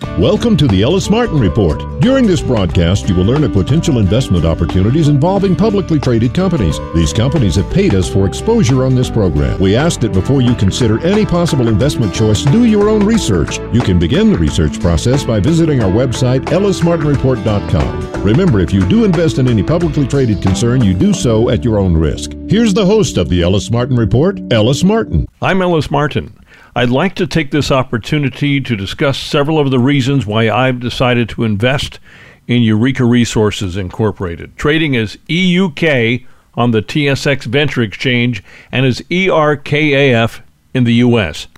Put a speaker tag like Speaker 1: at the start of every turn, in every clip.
Speaker 1: Welcome to the Ellis Martin Report. During this broadcast, you will learn of potential investment opportunities involving publicly traded companies. These companies have paid us for exposure on this program. We ask that before you consider any possible investment choice, do your own research. You can begin the research process by visiting our website, ellismartinreport.com. Remember, if you do invest in any publicly traded concern, you do so at your own risk. Here's the host of the Ellis Martin Report, Ellis Martin.
Speaker 2: I'm Ellis Martin. I'd like to take this opportunity to discuss several of the reasons why I've decided to invest in Eureka Resources Incorporated, trading as EUK on the TSX Venture Exchange and as ERKAF in the U.S.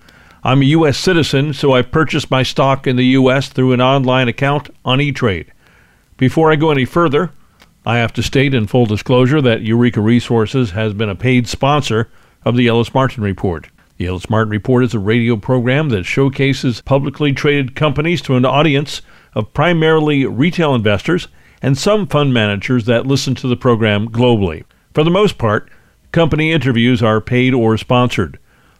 Speaker 2: I'm a U.S. citizen, so I purchased my stock in the U.S. through an online account on eTrade. Before I go any further, I have to state in full disclosure that Eureka Resources has been a paid sponsor of the Ellis Martin Report. Ellis Martin Report is a radio program that showcases publicly traded companies to an audience of primarily retail investors and some fund managers that listen to the program globally. For the most part, company interviews are paid or sponsored.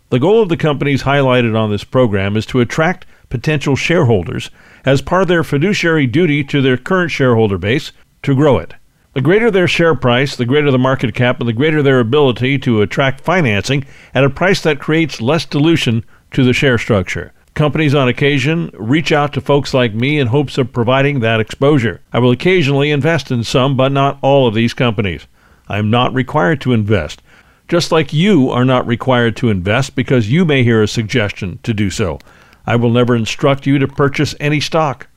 Speaker 2: The goal of the companies highlighted on this program is to attract potential shareholders as part of their fiduciary duty to their current shareholder base to grow it. The greater their share price, the greater the market cap, and the greater their ability to attract financing at a price that creates less dilution to the share structure. Companies on occasion reach out to folks like me in hopes of providing that exposure. I will occasionally invest in some, but not all of these companies. I am not required to invest, just like you are not required to invest because you may hear a suggestion to do so. I will never instruct you to purchase any stock.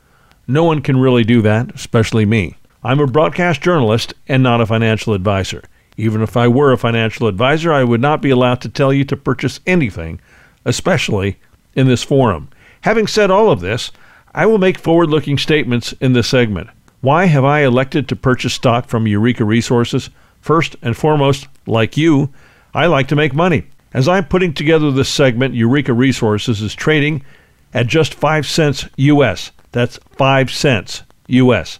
Speaker 2: No one can really do that, especially me. I'm a broadcast journalist and not a financial advisor. Even if I were a financial advisor, I would not be allowed to tell you to purchase anything, especially in this forum. Having said all of this, I will make forward looking statements in this segment. Why have I elected to purchase stock from Eureka Resources? First and foremost, like you, I like to make money. As I'm putting together this segment, Eureka Resources is trading at just 5 cents US. That's 5 cents US.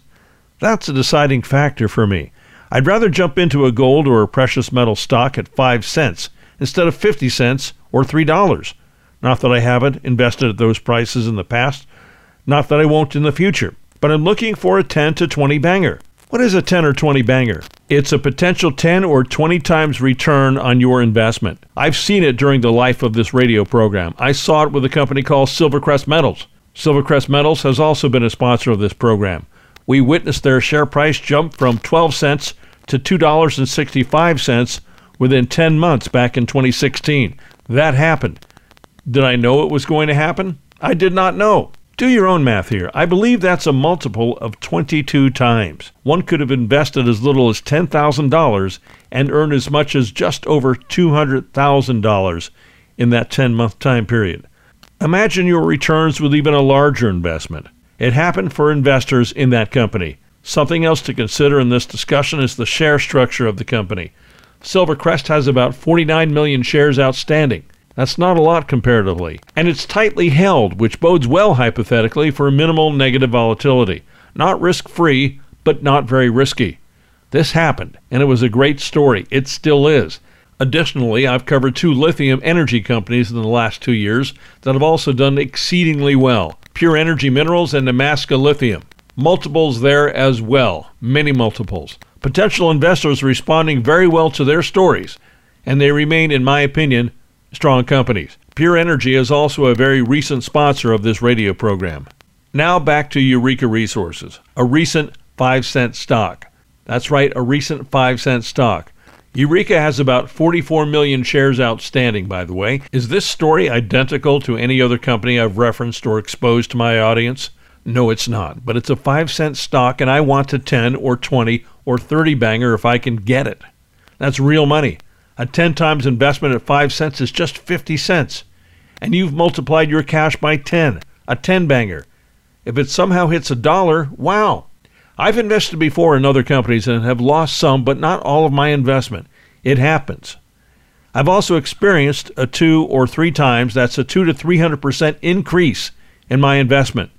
Speaker 2: That's a deciding factor for me. I'd rather jump into a gold or a precious metal stock at 5 cents instead of 50 cents or $3. Not that I haven't invested at those prices in the past, not that I won't in the future, but I'm looking for a 10 to 20 banger. What is a 10 or 20 banger? It's a potential 10 or 20 times return on your investment. I've seen it during the life of this radio program. I saw it with a company called Silvercrest Metals. Silvercrest Metals has also been a sponsor of this program we witnessed their share price jump from 12 cents to $2.65 within 10 months back in 2016. That happened. Did I know it was going to happen? I did not know. Do your own math here. I believe that's a multiple of 22 times. One could have invested as little as $10,000 and earned as much as just over $200,000 in that 10 month time period. Imagine your returns with even a larger investment. It happened for investors in that company. Something else to consider in this discussion is the share structure of the company. Silvercrest has about 49 million shares outstanding. That's not a lot comparatively. And it's tightly held, which bodes well hypothetically for minimal negative volatility. Not risk free, but not very risky. This happened, and it was a great story. It still is. Additionally, I've covered two lithium energy companies in the last two years that have also done exceedingly well. Pure Energy Minerals, and Nemaska Lithium. Multiples there as well, many multiples. Potential investors responding very well to their stories, and they remain, in my opinion, strong companies. Pure Energy is also a very recent sponsor of this radio program. Now back to Eureka Resources, a recent 5 cent stock. That's right, a recent 5 cent stock. Eureka has about 44 million shares outstanding, by the way. Is this story identical to any other company I've referenced or exposed to my audience? No, it's not. But it's a 5 cent stock, and I want a 10 or 20 or 30 banger if I can get it. That's real money. A 10 times investment at 5 cents is just 50 cents. And you've multiplied your cash by 10. a 10 banger. If it somehow hits a dollar, wow. I've invested before in other companies and have lost some, but not all of my investment. It happens. I've also experienced a two or three times that's a two to three hundred percent increase in my investment.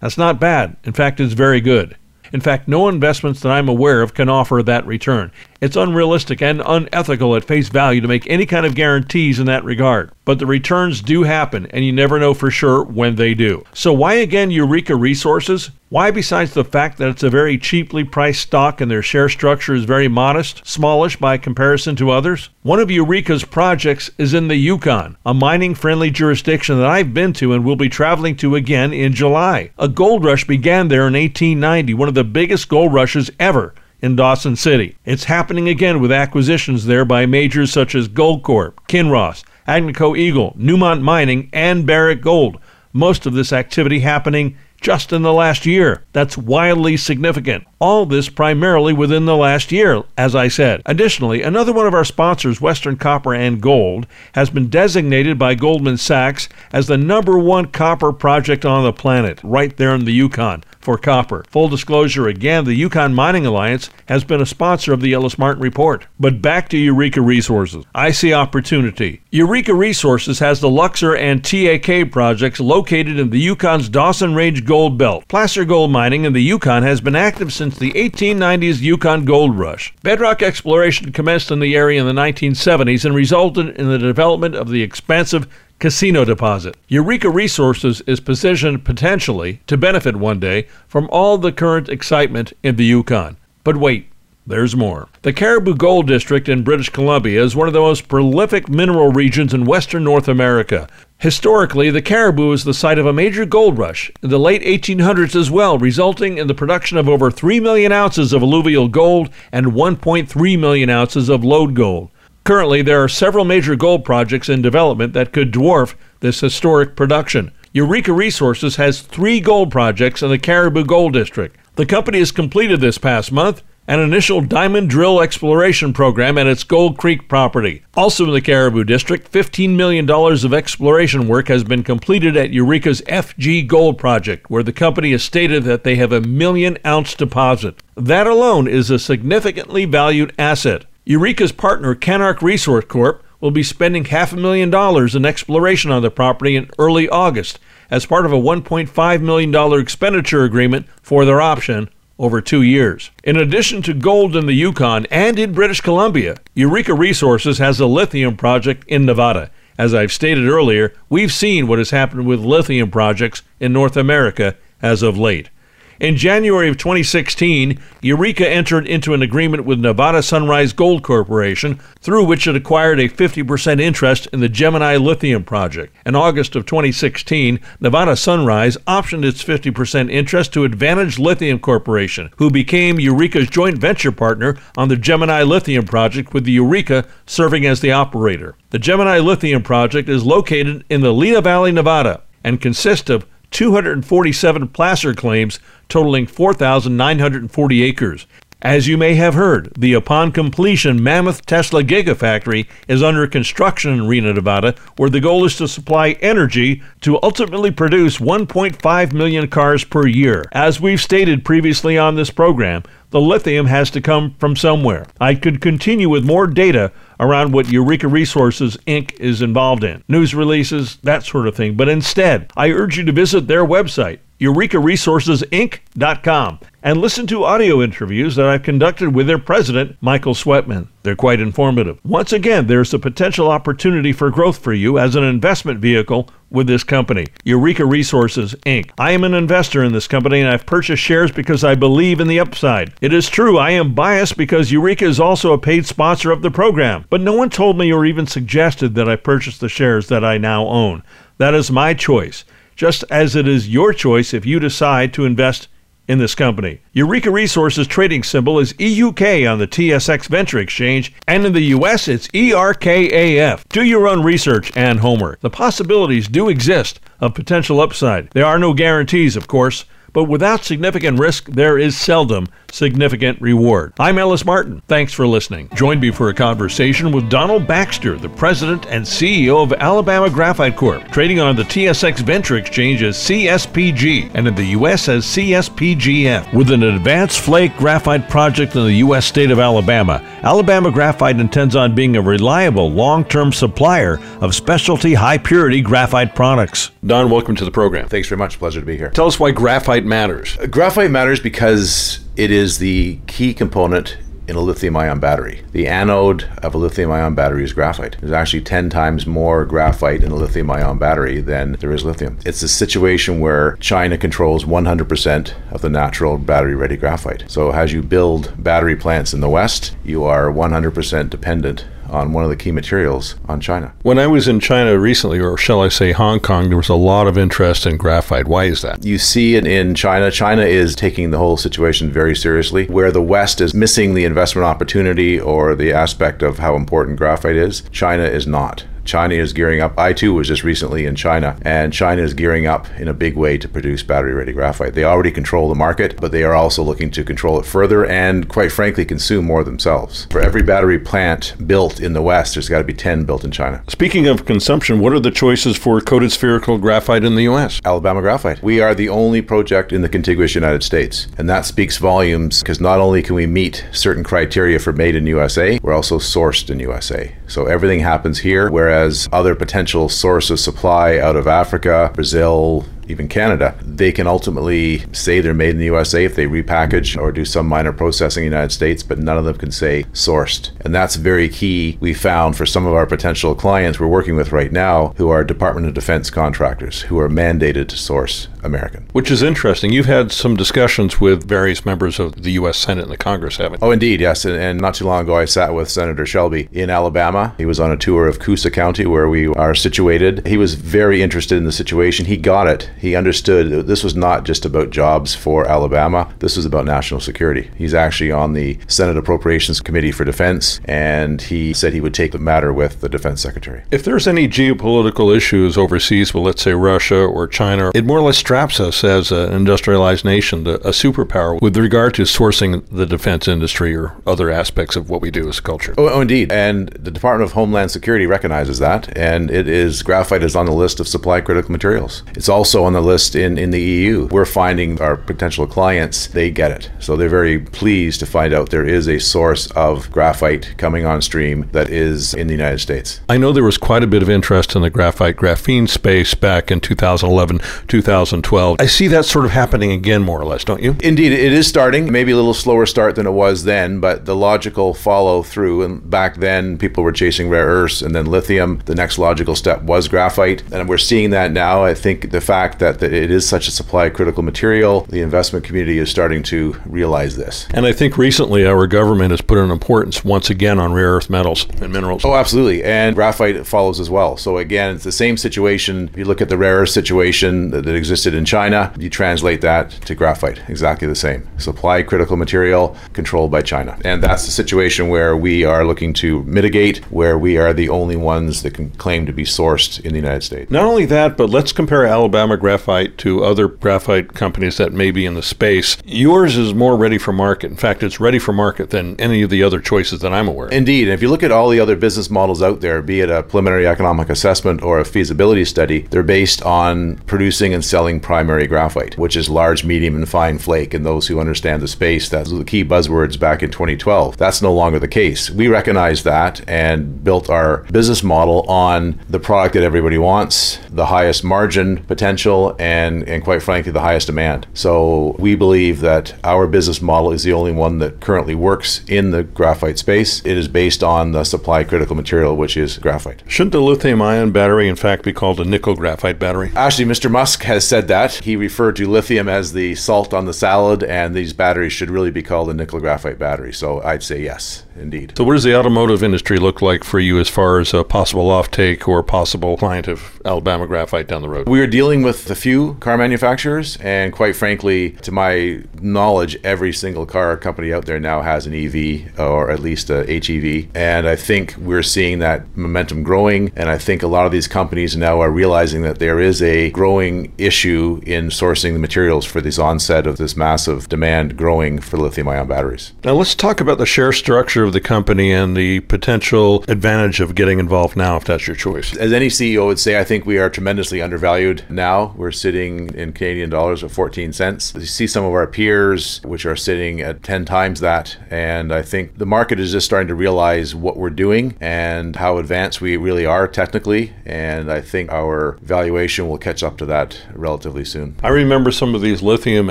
Speaker 2: That's not bad. In fact, it's very good. In fact, no investments that I'm aware of can offer that return. It's unrealistic and unethical at face value to make any kind of guarantees in that regard. But the returns do happen, and you never know for sure when they do. So, why again Eureka Resources? Why, besides the fact that it's a very cheaply priced stock and their share structure is very modest, smallish by comparison to others? One of Eureka's projects is in the Yukon, a mining friendly jurisdiction that I've been to and will be traveling to again in July. A gold rush began there in 1890, one of the biggest gold rushes ever in Dawson City. It's happening again with acquisitions there by majors such as Goldcorp, Kinross, Agnico Eagle, Newmont Mining, and Barrick Gold. Most of this activity happening just in the last year. That's wildly significant. All this primarily within the last year, as I said. Additionally, another one of our sponsors, Western Copper and Gold, has been designated by Goldman Sachs as the number one copper project on the planet, right there in the Yukon for copper. Full disclosure again, the Yukon Mining Alliance has been a sponsor of the Ellis Martin Report. But back to Eureka Resources. I see opportunity. Eureka Resources has the Luxor and TAK projects located in the Yukon's Dawson Range Gold Belt. Placer gold mining in the Yukon has been active since the 1890s Yukon Gold Rush. Bedrock exploration commenced in the area in the 1970s and resulted in the development of the expansive Casino deposit. Eureka Resources is positioned potentially to benefit one day from all the current excitement in the Yukon. But wait, there's more. The Cariboo Gold District in British Columbia is one of the most prolific mineral regions in western North America. Historically, the Cariboo is the site of a major gold rush in the late 1800s as well, resulting in the production of over 3 million ounces of alluvial gold and 1.3 million ounces of lode gold. Currently, there are several major gold projects in development that could dwarf this historic production. Eureka Resources has three gold projects in the Cariboo Gold District. The company has completed this past month an initial diamond drill exploration program at its Gold Creek property. Also in the Cariboo District, $15 million of exploration work has been completed at Eureka's FG Gold Project, where the company has stated that they have a million ounce deposit. That alone is a significantly valued asset. Eureka's partner, Canarc Resource Corp, will be spending half a million dollars in exploration on the property in early August as part of a $1.5 million expenditure agreement for their option over two years. In addition to gold in the Yukon and in British Columbia, Eureka Resources has a lithium project in Nevada. As I've stated earlier, we've seen what has happened with lithium projects in North America as of late. In January of 2016, Eureka entered into an agreement with Nevada Sunrise Gold Corporation, through which it acquired a 50% interest in the Gemini Lithium project. In August of 2016, Nevada Sunrise optioned its 50% interest to Advantage Lithium Corporation, who became Eureka's joint venture partner on the Gemini Lithium project, with the Eureka serving as the operator. The Gemini Lithium project is located in the Lida Valley, Nevada, and consists of 247 placer claims totaling 4,940 acres. As you may have heard, the upon completion Mammoth Tesla Gigafactory is under construction in Reno, Nevada, where the goal is to supply energy to ultimately produce 1.5 million cars per year. As we've stated previously on this program, the lithium has to come from somewhere. I could continue with more data around what Eureka Resources Inc. is involved in news releases, that sort of thing. But instead, I urge you to visit their website, eurekaresourcesinc.com, and listen to audio interviews that I've conducted with their president, Michael Sweatman. They're quite informative. Once again, there's a potential opportunity for growth for you as an investment vehicle with this company, Eureka Resources Inc. I am an investor in this company and I've purchased shares because I believe in the upside. It is true I am biased because Eureka is also a paid sponsor of the program, but no one told me or even suggested that I purchase the shares that I now own. That is my choice just as it is your choice if you decide to invest in this company. Eureka Resources trading symbol is EUK on the TSX Venture Exchange, and in the US it's ERKAF. Do your own research and homework. The possibilities do exist of potential upside. There are no guarantees, of course, but without significant risk, there is seldom significant reward. I'm Ellis Martin. Thanks for listening. Join me for a conversation with Donald Baxter, the president and CEO of Alabama Graphite Corp., trading on the TSX Venture Exchange as CSPG and in the U.S. as CSPGF. With an advanced flake graphite project in the U.S. state of Alabama, Alabama Graphite intends on being a reliable long term supplier of specialty high purity graphite products. Don, welcome to the program.
Speaker 3: Thanks very much. Pleasure to be here.
Speaker 2: Tell us why graphite matters.
Speaker 3: Graphite matters because it is the key component in a lithium ion battery. The anode of a lithium ion battery is graphite. There's actually 10 times more graphite in a lithium ion battery than there is lithium. It's a situation where China controls 100% of the natural battery ready graphite. So, as you build battery plants in the West, you are 100% dependent on one of the key materials on China.
Speaker 2: When I was in China recently, or shall I say Hong Kong, there was a lot of interest in graphite. Why is that?
Speaker 3: You see it in China. China is taking the whole situation very seriously, where the West is missing the investment opportunity or the aspect of how important graphite is. China is not. China is gearing up. I too was just recently in China, and China is gearing up in a big way to produce battery ready graphite. They already control the market, but they are also looking to control it further and, quite frankly, consume more themselves. For every battery plant built in the West, there's got to be 10 built in China.
Speaker 2: Speaking of consumption, what are the choices for coated spherical graphite in the U.S.?
Speaker 3: Alabama Graphite. We are the only project in the contiguous United States, and that speaks volumes because not only can we meet certain criteria for made in USA, we're also sourced in USA. So everything happens here, whereas other potential source of supply out of Africa, Brazil, even Canada, they can ultimately say they're made in the USA if they repackage or do some minor processing in the United States, but none of them can say sourced. And that's very key, we found, for some of our potential clients we're working with right now who are Department of Defense contractors who are mandated to source American.
Speaker 2: Which is interesting. You've had some discussions with various members of the U.S. Senate and the Congress, haven't you?
Speaker 3: Oh, indeed, yes. And, and not too long ago, I sat with Senator Shelby in Alabama. He was on a tour of Coosa County, where we are situated. He was very interested in the situation. He got it. He understood that this was not just about jobs for Alabama, this was about national security. He's actually on the Senate Appropriations Committee for Defense, and he said he would take the matter with the Defense Secretary.
Speaker 2: If there's any geopolitical issues overseas with, let's say, Russia or China, it more or less straps us as an industrialized nation, a superpower, with regard to sourcing the defense industry or other aspects of what we do as a culture.
Speaker 3: Oh, oh, indeed. And the Department of Homeland Security recognizes that, and it is graphite is on the list of supply critical materials. It's also on the list in, in the EU. We're finding our potential clients, they get it. So they're very pleased to find out there is a source of graphite coming on stream that is in the United States.
Speaker 2: I know there was quite a bit of interest in the graphite graphene space back in 2011, 2012. I see that sort of happening again, more or less, don't you?
Speaker 3: Indeed, it is starting. Maybe a little slower start than it was then, but the logical follow through. And back then, people were chasing rare earths and then lithium. The next logical step was graphite. And we're seeing that now. I think the fact that it is such a supply critical material, the investment community is starting to realize this.
Speaker 2: And I think recently our government has put an importance once again on rare earth metals and minerals.
Speaker 3: Oh, absolutely. And graphite follows as well. So again, it's the same situation. If you look at the rare earth situation that, that existed in China, you translate that to graphite. Exactly the same. Supply critical material controlled by China. And that's the situation where we are looking to mitigate, where we are the only ones that can claim to be sourced in the United States.
Speaker 2: Not only that, but let's compare Alabama graphite to other graphite companies that may be in the space. Yours is more ready for market. In fact, it's ready for market than any of the other choices that I'm aware of.
Speaker 3: Indeed. And if you look at all the other business models out there, be it a preliminary economic assessment or a feasibility study, they're based on producing and selling primary graphite, which is large, medium, and fine flake. And those who understand the space, that's the key buzzwords back in 2012. That's no longer the case. We recognize that and built our business model on the product that everybody wants, the highest margin potential, and, and quite frankly, the highest demand. So we believe that our business model is the only one that currently works in the graphite space. It is based on the supply critical material, which is graphite.
Speaker 2: Shouldn't the lithium ion battery, in fact, be called a nickel graphite battery?
Speaker 3: Actually, Mr. Musk has said that. He referred to lithium as the salt on the salad, and these batteries should really be called a nickel graphite battery. So I'd say yes. Indeed.
Speaker 2: So, what does the automotive industry look like for you as far as a possible offtake or possible client of Alabama Graphite down the road?
Speaker 3: We are dealing with a few car manufacturers, and quite frankly, to my knowledge, every single car company out there now has an EV or at least a HEV. And I think we're seeing that momentum growing. And I think a lot of these companies now are realizing that there is a growing issue in sourcing the materials for this onset of this massive demand growing for lithium ion batteries.
Speaker 2: Now, let's talk about the share structure of the company and the potential advantage of getting involved now, if that's your choice.
Speaker 3: As any CEO would say, I think we are tremendously undervalued now. We're sitting in Canadian dollars at 14 cents. You see some of our peers, which are sitting at 10 times that. And I think the market is just starting to realize what we're doing and how advanced we really are technically. And I think our valuation will catch up to that relatively soon.
Speaker 2: I remember some of these lithium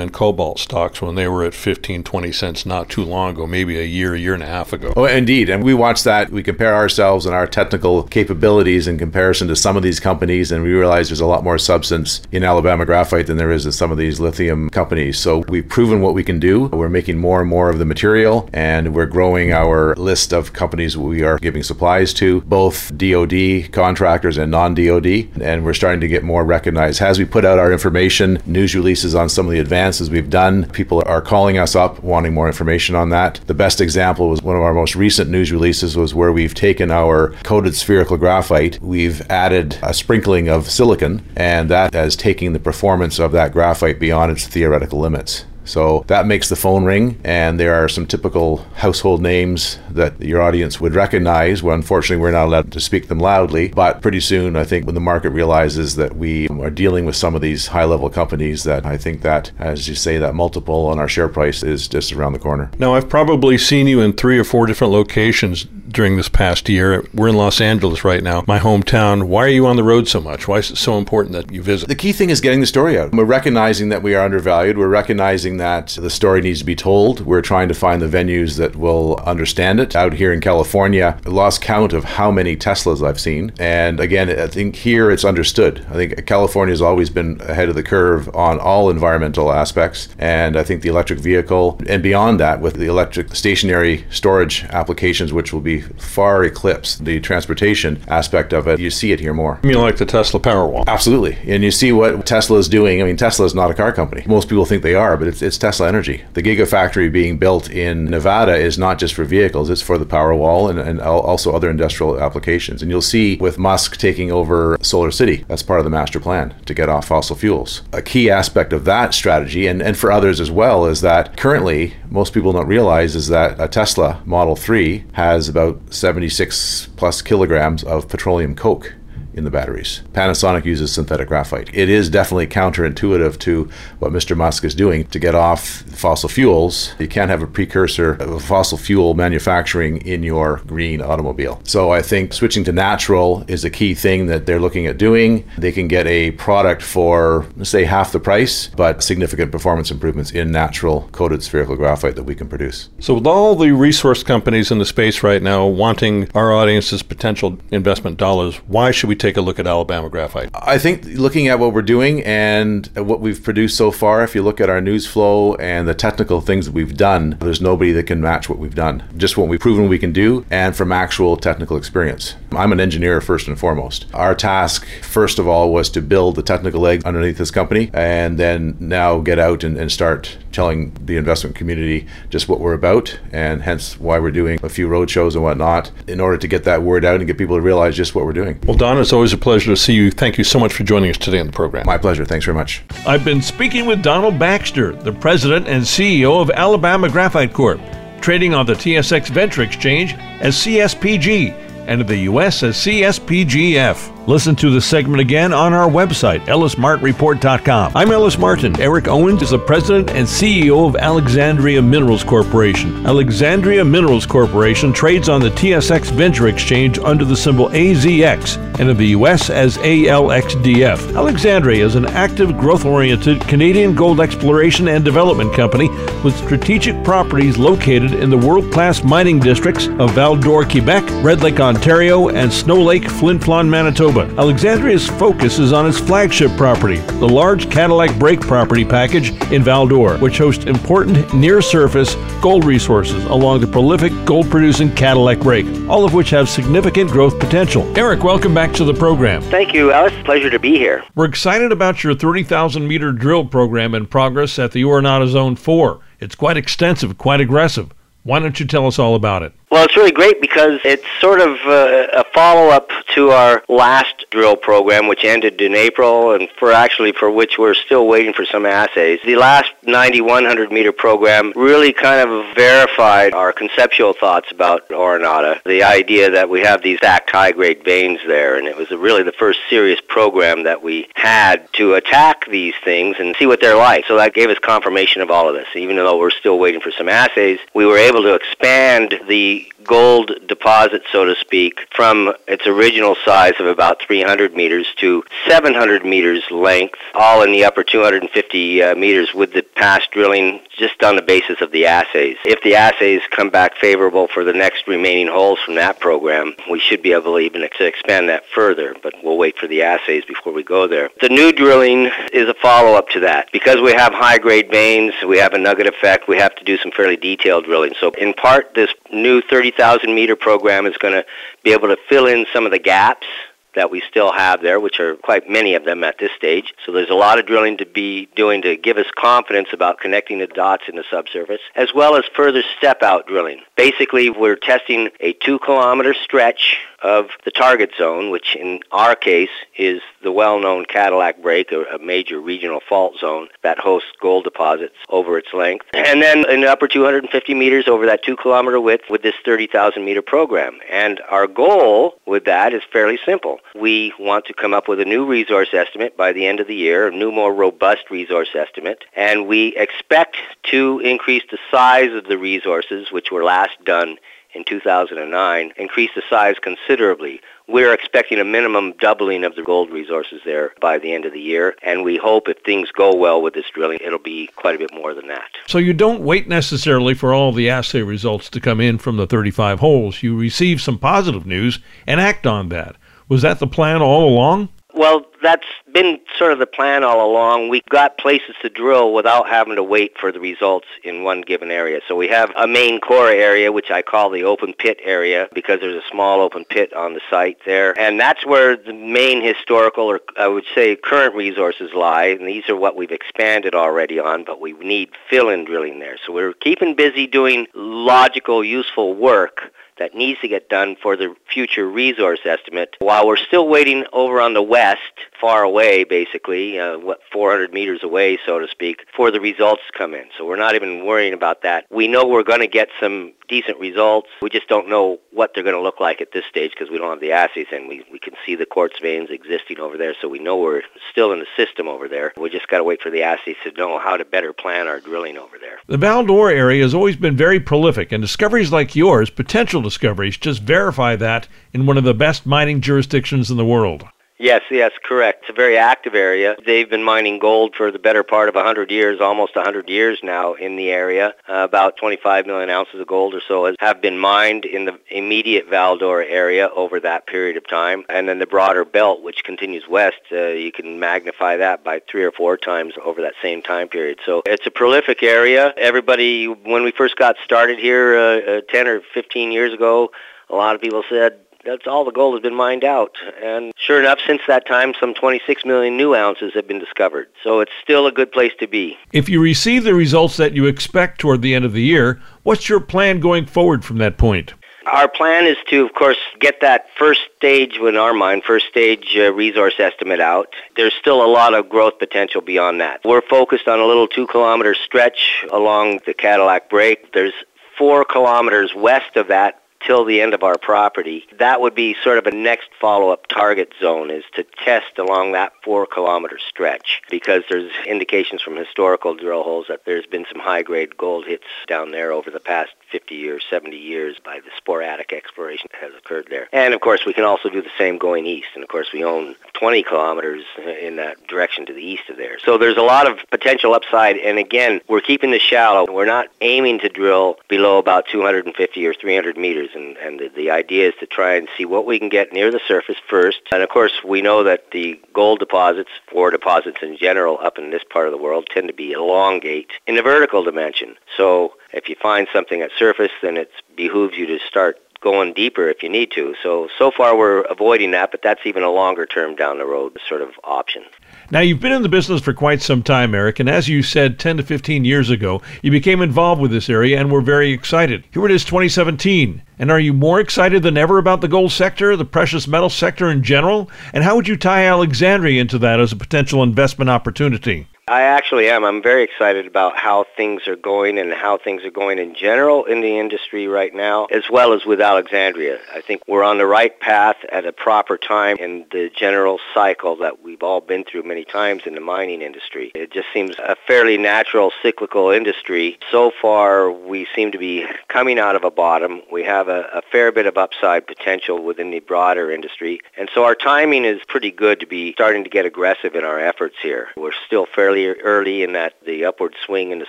Speaker 2: and cobalt stocks when they were at 15, 20 cents not too long ago, maybe a year, a year and a half ago.
Speaker 3: Oh, indeed. And we watch that. We compare ourselves and our technical capabilities in comparison to some of these companies, and we realize there's a lot more substance in Alabama Graphite than there is in some of these lithium companies. So we've proven what we can do. We're making more and more of the material, and we're growing our list of companies we are giving supplies to, both DoD contractors and non-DoD, and we're starting to get more recognized. As we put out our information, news releases on some of the advances we've done, people are calling us up wanting more information on that. The best example was one of our most recent news releases was where we've taken our coated spherical graphite, we've added a sprinkling of silicon, and that is taking the performance of that graphite beyond its theoretical limits. So that makes the phone ring, and there are some typical household names that your audience would recognize. Well, unfortunately, we're not allowed to speak them loudly, but pretty soon, I think when the market realizes that we are dealing with some of these high level companies, that I think that, as you say, that multiple on our share price is just around the corner.
Speaker 2: Now, I've probably seen you in three or four different locations during this past year. We're in Los Angeles right now, my hometown. Why are you on the road so much? Why is it so important that you visit?
Speaker 3: The key thing is getting the story out. We're recognizing that we are undervalued. We're recognizing that the story needs to be told. We're trying to find the venues that will understand it. Out here in California, I lost count of how many Teslas I've seen. And again, I think here it's understood. I think California has always been ahead of the curve on all environmental aspects. And I think the electric vehicle and beyond that, with the electric stationary storage applications, which will be far eclipse the transportation aspect of it, you see it here more.
Speaker 2: You mean like the Tesla Powerwall?
Speaker 3: Absolutely. And you see what Tesla is doing. I mean, Tesla is not a car company. Most people think they are, but it's, it's Tesla Energy. The Gigafactory being built in Nevada is not just for vehicles, it's for the Powerwall and, and also other industrial applications. And you'll see with Musk taking over Solar City, that's part of the master plan to get off fossil fuels. A key aspect of that strategy, and, and for others as well, is that currently most people don't realize is that a Tesla Model 3 has about 76 plus kilograms of petroleum coke in the batteries. Panasonic uses synthetic graphite. It is definitely counterintuitive to what Mr. Musk is doing to get off fossil fuels. You can't have a precursor of fossil fuel manufacturing in your green automobile. So I think switching to natural is a key thing that they're looking at doing. They can get a product for, say, half the price, but significant performance improvements in natural coated spherical graphite that we can produce.
Speaker 2: So, with all the resource companies in the space right now wanting our audience's potential investment dollars, why should we take take a look at Alabama Graphite?
Speaker 3: I think looking at what we're doing and what we've produced so far, if you look at our news flow and the technical things that we've done, there's nobody that can match what we've done. Just what we've proven we can do and from actual technical experience. I'm an engineer first and foremost. Our task, first of all, was to build the technical leg underneath this company and then now get out and, and start telling the investment community just what we're about and hence why we're doing a few road shows and whatnot in order to get that word out and get people to realize just what we're doing.
Speaker 2: Well, Don, it's always a pleasure to see you. Thank you so much for joining us today on the program.
Speaker 3: My pleasure. Thanks very much.
Speaker 2: I've been speaking with Donald Baxter, the president and CEO of Alabama Graphite Corp., trading on the TSX Venture Exchange as CSPG and in the U.S. as CSPGF. Listen to the segment again on our website, ellismartinreport.com. I'm Ellis Martin. Eric Owens is the president and CEO of Alexandria Minerals Corporation. Alexandria Minerals Corporation trades on the TSX Venture Exchange under the symbol AZX and in the U.S. as ALXDF. Alexandria is an active, growth oriented Canadian gold exploration and development company with strategic properties located in the world class mining districts of Val d'Or, Quebec, Red Lake, Ontario, and Snow Lake, Flin Flon, Manitoba. Alexandria's focus is on its flagship property, the large Cadillac Break property package in Val-d'Or, which hosts important near-surface gold resources along the prolific gold-producing Cadillac Break, all of which have significant growth potential. Eric, welcome back to the program.
Speaker 4: Thank you, Ellis. Pleasure to be here.
Speaker 2: We're excited about your 30,000 meter drill program in progress at the Orenada Zone 4. It's quite extensive, quite aggressive. Why don't you tell us all about it?
Speaker 4: Well, it's really great because it's sort of uh, a follow-up to our last drill program, which ended in April, and for actually for which we're still waiting for some assays. The last 9100 meter program really kind of verified our conceptual thoughts about Orenada. The idea that we have these stacked high-grade veins there, and it was really the first serious program that we had to attack these things and see what they're like. So that gave us confirmation of all of this. Even though we're still waiting for some assays, we were able to expand the a gold deposit, so to speak, from its original size of about 300 meters to 700 meters length, all in the upper 250 uh, meters with the past drilling just on the basis of the assays. If the assays come back favorable for the next remaining holes from that program, we should be able to even expand that further, but we'll wait for the assays before we go there. The new drilling is a follow-up to that. Because we have high-grade veins, we have a nugget effect, we have to do some fairly detailed drilling. So in part, this new 30,000 meter program is going to be able to fill in some of the gaps that we still have there, which are quite many of them at this stage. So there's a lot of drilling to be doing to give us confidence about connecting the dots in the subsurface, as well as further step out drilling. Basically, we're testing a two kilometer stretch of the target zone, which in our case is the well-known Cadillac Break, a, a, major regional fault zone that hosts gold deposits over its length. And then in the upper 250 meters over that two kilometer width with this 30,000 meter program. And our goal with that is fairly simple. We want to come up with a new resource estimate by the end of the year, a new more robust resource estimate. And we expect to increase the size of the resources, which were last done in 2009 increased the size considerably. We're expecting a minimum doubling of the gold resources there by the end of the year, and we hope if things go well with this drilling, it'll be quite a bit more than that.
Speaker 2: So you don't wait necessarily for all the assay results to come in from the 35 holes. You receive some positive news and act on that. Was that the plan all along?
Speaker 4: Well, that's been sort of the plan all along. We've got places to drill without having to wait for the results in one given area. So we have a main core area, which I call the open pit area, because there's a small open pit on the site there. And that's where the main historical, or I would say current resources lie. And these are what we've expanded already on, but we need fill-in drilling there. So we're keeping busy doing logical, useful work that needs to get done for the future resource estimate while we're still waiting over on the west, far away basically, uh, what 400 meters away so to speak, for the results to come in. So we're not even worrying about that. We know we're going to get some decent results. We just don't know what they're going to look like at this stage because we don't have the assays and we, we can see the quartz veins existing over there so we know we're still in the system over there. We just got to wait for the assays to know how to better plan our drilling over there.
Speaker 2: The Val-d'Or area has always been very prolific and discoveries like yours, potential discoveries, just verify that in one of the best mining jurisdictions in the world.
Speaker 4: Yes, yes, correct. It's a very active area. They've been mining gold for the better part of 100 years, almost 100 years now in the area. Uh, about 25 million ounces of gold or so have been mined in the immediate Val-d'Or area over that period of time. And then the broader belt, which continues west, uh, you can magnify that by three or four times over that same time period. So it's a prolific area. Everybody, when we first got started here uh, uh 10 or 15 years ago, a lot of people said, that's all the gold has been mined out. And sure enough, since that time, some 26 million new ounces have been discovered. So it's still a good place to be.
Speaker 2: If you receive the results that you expect toward the end of the year, what's your plan going forward from that point?
Speaker 4: Our plan is to, of course, get that first stage in our mind, first stage uh, resource estimate out. There's still a lot of growth potential beyond that. We're focused on a little two kilometer stretch along the Cadillac Break. There's four kilometers west of that till the end of our property. That would be sort of a next follow-up target zone is to test along that four kilometer stretch because there's indications from historical drill holes that there's been some high-grade gold hits down there over the past 50 years, 70 years by the sporadic exploration that has occurred there. And of course, we can also do the same going east. And of course, we own 20 kilometers in that direction to the east of there. So there's a lot of potential upside. And again, we're keeping the shallow. We're not aiming to drill below about 250 or 300 meters. And, and the, the idea is to try and see what we can get near the surface first. And of course, we know that the gold deposits, or deposits in general up in this part of the world, tend to be elongate in the vertical dimension. So if you find something at surface, then it behooves you to start going deeper if you need to. So, so far we're avoiding that, but that's even a longer term down the road sort of option.
Speaker 2: Now, you've been in the business for quite some time, Eric, and as you said 10 to 15 years ago, you became involved with this area and were very excited. Here it is 2017. And are you more excited than ever about the gold sector, the precious metal sector in general? And how would you tie Alexandria into that as a potential investment opportunity?
Speaker 4: I actually am. I'm very excited about how things are going and how things are going in general in the industry right now, as well as with Alexandria. I think we're on the right path at a proper time in the general cycle that we've all been through many times in the mining industry. It just seems a fairly natural cyclical industry. So far, we seem to be coming out of a bottom. We have a, a fair bit of upside potential within the broader industry. And so our timing is pretty good to be starting to get aggressive in our efforts here. We're still fairly fairly early in that the upward swing in the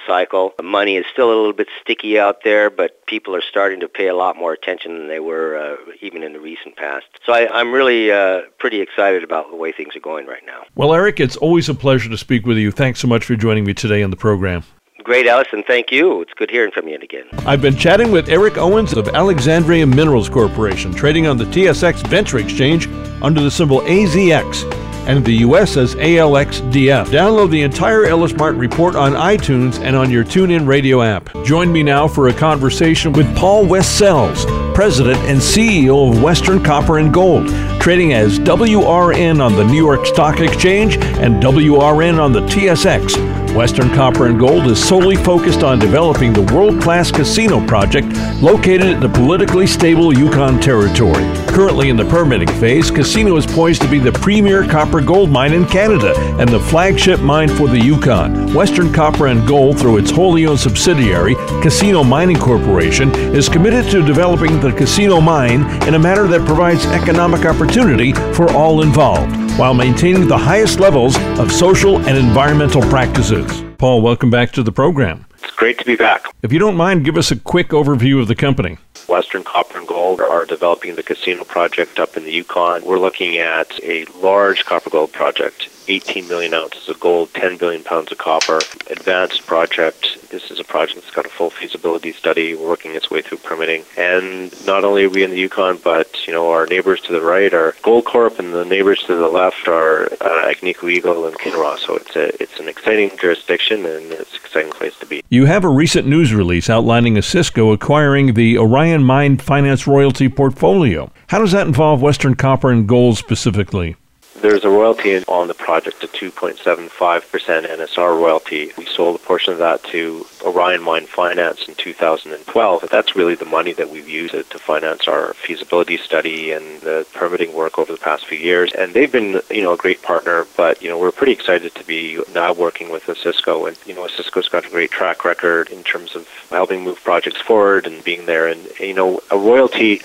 Speaker 4: cycle. The Money is still a little bit sticky out there, but people are starting to pay a lot more attention than they were uh, even in the recent past. So I, am really uh, pretty excited about the way things are going right now.
Speaker 2: Well, Eric, it's always a pleasure to speak with you. Thanks so much for joining me today on the program.
Speaker 4: Great, Allison. Thank you. It's good hearing from you again.
Speaker 2: I've been chatting with Eric Owens of Alexandria Minerals Corporation, trading on the TSX Venture Exchange under the symbol AZX and the US as ALXDF. Download the entire Ellis Martin report on iTunes and on your TuneIn radio app. Join me now for a conversation with Paul West-Sells, President and CEO of Western Copper and Gold, trading as WRN on the New York Stock Exchange and WRN on the TSX. Western Copper and Gold is solely focused on developing the world class casino project located in the politically stable Yukon Territory. Currently in the permitting phase, Casino is poised to be the premier copper gold mine in Canada and the flagship mine for the Yukon. Western Copper and Gold, through its wholly owned subsidiary, Casino Mining Corporation, is committed to developing the casino mine in a manner that provides economic opportunity for all involved while maintaining the highest levels of social and environmental practices. Paul, welcome back to the program.
Speaker 5: It's great to be back.
Speaker 2: If you don't mind, give us a quick overview of the company.
Speaker 5: Western Copper and Gold are developing the casino project up in the Yukon. We're looking at a large copper gold project 18 million ounces of gold, 10 billion pounds of copper. Advanced project. This is a project that's got a full feasibility study, working its way through permitting. And not only are we in the Yukon, but you know our neighbors to the right are Goldcorp, and the neighbors to the left are uh, Agnico Eagle and Kinross. So it's a it's an exciting jurisdiction and it's an exciting place to be.
Speaker 2: You have a recent news release outlining Osisko acquiring the Orion Mine Finance Royalty portfolio. How does that involve Western Copper and Gold specifically?
Speaker 5: There's a royalty on the project, a 2.75% NSR royalty. We sold a portion of that to Orion Mine Finance in 2012. That's really the money that we've used to finance our feasibility study and the permitting work over the past few years. And they've been, you know, a great partner, but, you know, we're pretty excited to be now working with Osisko. And, you know, Osisko's got a great track record in terms of helping move projects forward and being there. And, you know, a royalty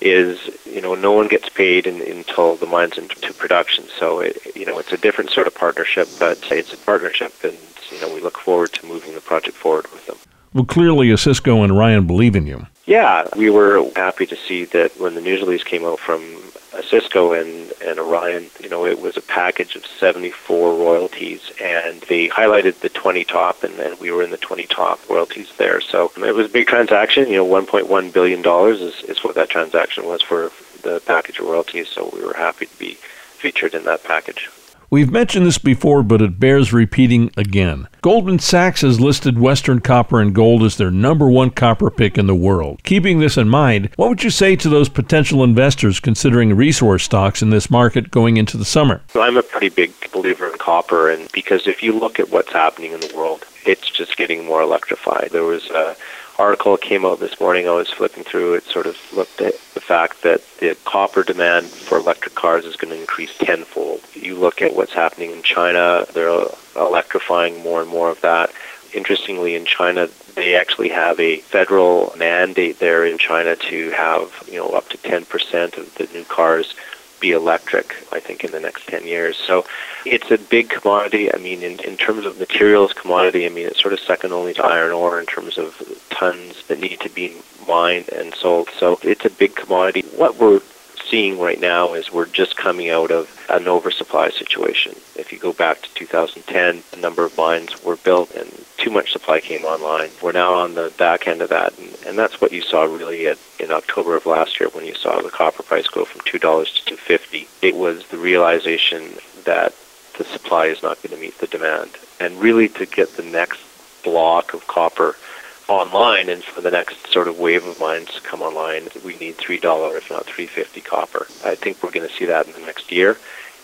Speaker 5: is you know no one gets paid in, until the mine's into production. So it, you know it's a different sort of partnership, but it's a partnership, and you know we look forward to moving the project forward with them.
Speaker 2: Well, clearly, uh, Osisko and Orion believe in you.
Speaker 5: Yeah, we were happy to see that when the news release came out from Uh, Osisko and, and Orion, you know, it was a package of 74 royalties, and they highlighted the 20 top, and then we were in the 20 top royalties there. So um, it was a big transaction. You know, 1.1 billion dollars is, is what that transaction was for the package of royalties. So we were happy to be featured in that package.
Speaker 2: We've mentioned this before, but it bears repeating again. Goldman Sachs has listed Western Copper and Gold as their number one copper pick in the world. Keeping this in mind, what would you say to those potential investors considering resource stocks in this market going into the summer?
Speaker 5: So I'm a pretty big believer in copper, and because if you look at what's happening in the world, it's just getting more electrified. There was a article came out this morning. I was flipping through it, sort of looked at the fact that the copper demand for electric cars is going to increase tenfold. You look at what's happening in China; they're electrifying more and more of that. Interestingly, in China, they actually have a federal mandate there in China to have you know up to 10% of the new cars be electric, I think, in the next 10 years. So it's a big commodity. I mean, in, in terms of materials commodity, I mean, it's sort of second only to iron ore in terms of tons that need to be mined and sold. So it's a big commodity. What we're seeing right now is we're just coming out of an oversupply situation. If you go back to 2010, a number of mines were built and too much supply came online. We're now on the back end of that, and, and that's what you saw really at, in October of last year when you saw the copper price go from $2 to 250 It was the realization that the supply is not going to meet the demand. And really to get the next block of copper online and for the next sort of wave of mines to come online, we need three dollar, if not three fifty copper. I think we're going to see that in the next year.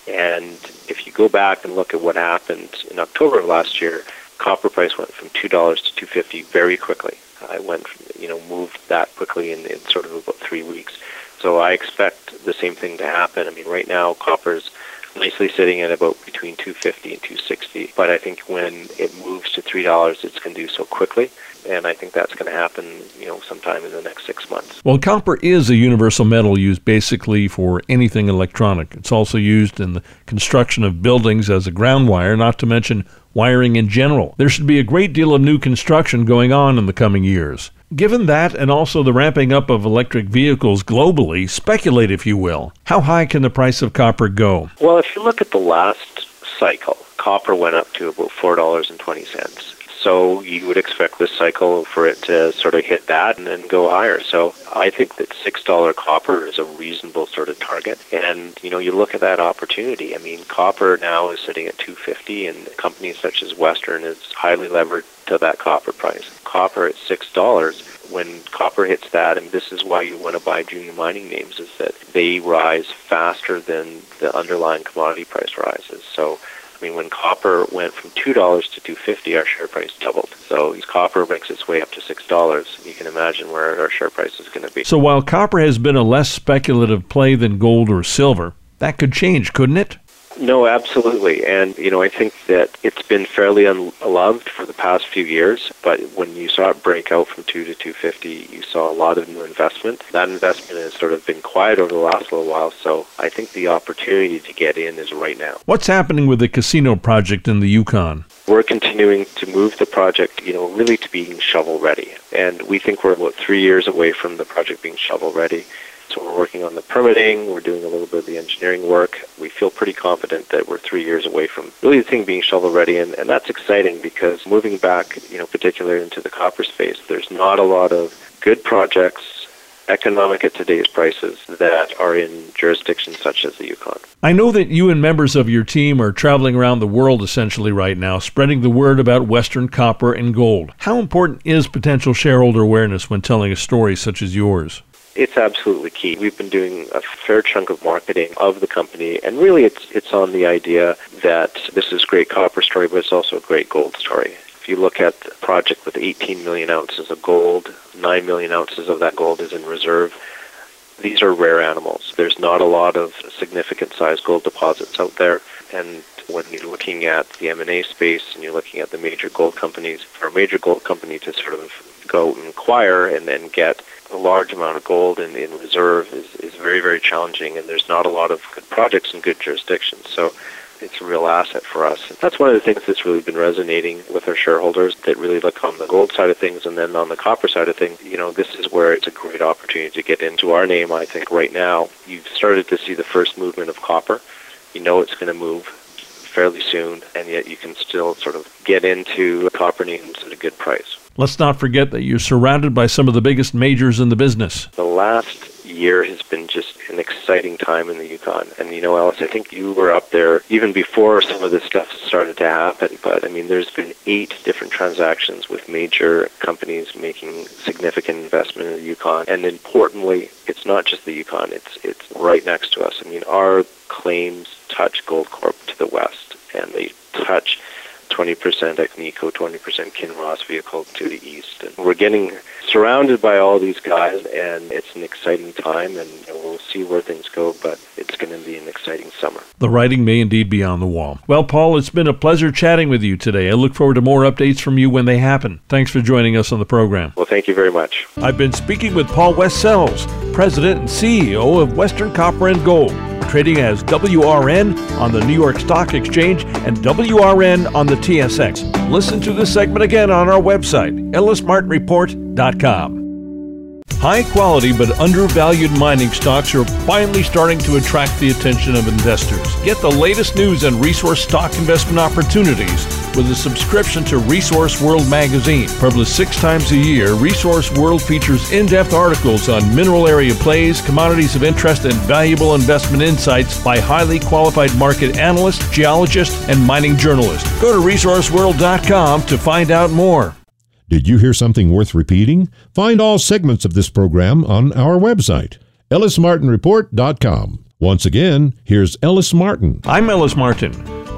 Speaker 5: And if you go back and look at what happened in October of last year, copper price went from two dollars to two fifty very quickly. I went, you know, moved that quickly in, in sort of about three weeks. So I expect the same thing to happen. I mean, right now copper's nicely sitting at about between 250 and 260. But I think when it moves to three dollars, it's going to do so quickly and I think that's going to happen, you know, sometime in the next six months.
Speaker 2: Well, copper is a universal metal used basically for anything electronic. It's also used in the construction of buildings as a ground wire, not to mention wiring in general. There should be a great deal of new construction going on in the coming years. Given that and also the ramping up of electric vehicles globally, speculate if you will. How high can the price of copper go?
Speaker 5: Well, if you look at the last cycle, copper went up to about $4.20 so you would expect this cycle for it to sort of hit that and then go higher. So I think that $6 copper is a reasonable sort of target. And, you know, you look at that opportunity. I mean, copper now is sitting at 250 and companies such as Western is highly levered to that copper price. Copper at $6 when copper hits that, and this is why you want to buy junior mining names, is that they rise faster than the underlying commodity price rises. So I mean, when copper went from two dollars to two fifty, our share price doubled. So as copper makes its way up to six dollars. You can imagine where our share price is going to be.
Speaker 2: So while copper has been a less speculative play than gold or silver, that could change, couldn't it?
Speaker 5: No, absolutely. And, you know, I think that it's been fairly unloved for the past few years, but when you saw it break out from 2 to 250, you saw a lot of new investment. That investment has sort of been quiet over the last little while, so I think the opportunity to get in is right now.
Speaker 2: What's happening with the casino project in the Yukon?
Speaker 5: We're continuing to move the project, you know, really to being shovel ready. And we think we're about three years away from the project being shovel ready. So we're working on the permitting, we're doing a little bit of the engineering work. We feel pretty confident that we're three years away from really the thing being shovel ready and, and that's exciting because moving back, you know, particularly into the copper space, there's not a lot of good projects economic at today's prices that are in jurisdictions such as the Yukon.
Speaker 2: I know that you and members of your team are traveling around the world essentially right now, spreading the word about Western copper and gold. How important is potential shareholder awareness when telling a story such as yours?
Speaker 5: It's absolutely key. We've been doing a fair chunk of marketing of the company, and really it's, it's on the idea that this is a great copper story, but it's also a great gold story. If you look at the project with 18 million ounces of gold, 9 million ounces of that gold is in reserve. These are rare animals. There's not a lot of significant sized gold deposits out there, and when you're looking at the M&A space and you're looking at the major gold companies, for a major gold company to sort of go and acquire and then get a large amount of gold in, in reserve is, is very, very challenging, and there's not a lot of good projects in good jurisdictions. So it's a real asset for us. That's one of the things that's really been resonating with our shareholders that really look on the gold side of things and then on the copper side of things. You know, this is where it's a great opportunity to get into our name, I think, right now. You've started to see the first movement of copper. You know it's going to move fairly soon, and yet you can still sort of get into copper names at a good price.
Speaker 2: Let's not forget that you're surrounded by some of the biggest majors in the business.
Speaker 5: The last year has been just an exciting time in the Yukon. And you know, Ellis, I think you were up there even before some of this stuff started to happen. But I mean, there's been eight different transactions with major companies making significant investment in the Yukon. And importantly, it's not just the Yukon; it's it's right next to us. I mean, our claims touch Goldcorp to the west, and they touch 20% Agnico, 20% Kinross vehicle to the east. And we're getting surrounded by all these guys, and it's an exciting time, and we'll see where things go, but it's going to be an exciting summer.
Speaker 2: The writing may indeed be on the wall. Well, Paul, it's been a pleasure chatting with you today. I look forward to more updates from you when they happen. Thanks for joining us on the program.
Speaker 5: Well, thank you very much.
Speaker 2: I've been speaking with Paul West-Sells, President and CEO of Western Copper and Gold trading as WRN on the New York Stock Exchange and WRN on the TSX. Listen to this segment again on our website, ellismartinreport.com. High quality but undervalued mining stocks are finally starting to attract the attention of investors. Get the latest news and resource stock investment opportunities with a subscription to Resource World magazine. Published six times a year, Resource World features in depth articles on mineral area plays, commodities of interest, and valuable investment insights by highly qualified market analysts, geologists, and mining journalists. Go to resourceworld.com to find out more.
Speaker 1: Did you hear something worth repeating? Find all segments of this program on our website, ellismartinreport.com. Once again, here's Ellis Martin.
Speaker 2: I'm Ellis Martin.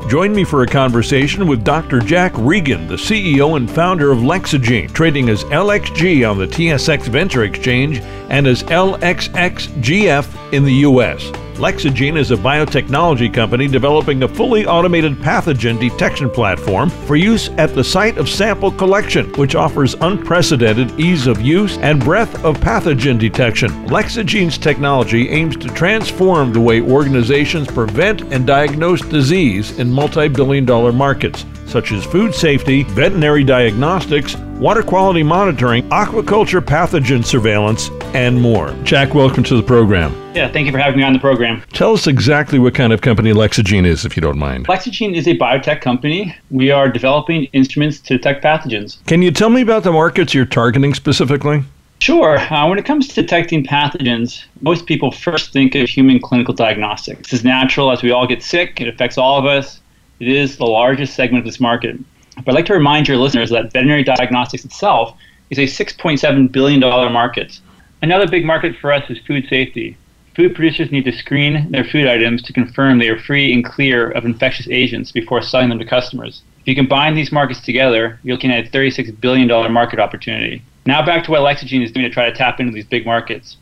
Speaker 2: Join me for a conversation with Dr. Jack Regan, the CEO and founder of Lexagene, trading as LXG on the TSX Venture Exchange and as LXXGF in the U.S. Lexagene is a biotechnology company developing a fully automated pathogen detection platform for use at the site of sample collection, which offers unprecedented ease of use and breadth of pathogen detection. Lexagene's technology aims to transform the way organizations prevent and diagnose disease in multi billion dollar markets such as food safety, veterinary diagnostics, water quality monitoring, aquaculture pathogen surveillance, and more. Jack, welcome to the program.
Speaker 6: Yeah, thank you for having me on the program.
Speaker 2: Tell us exactly what kind of company Lexagene is, if you don't mind.
Speaker 6: Lexagene is a biotech company. We are developing instruments to detect pathogens.
Speaker 2: Can you tell me about the markets you're targeting specifically?
Speaker 6: Sure. Uh, when it comes to detecting pathogens, most people first think of human clinical diagnostics. This is natural as we all get sick, it affects all of us. It is the largest segment of this market. But I'd like to remind your listeners that veterinary diagnostics itself is a $6.7 billion market. Another big market for us is food safety. Food producers need to screen their food items to confirm they are free and clear of infectious agents before selling them to customers. If you combine these markets together, you're looking at a $36 billion market opportunity. Now back to what Lexagene is doing to try to tap into these big markets.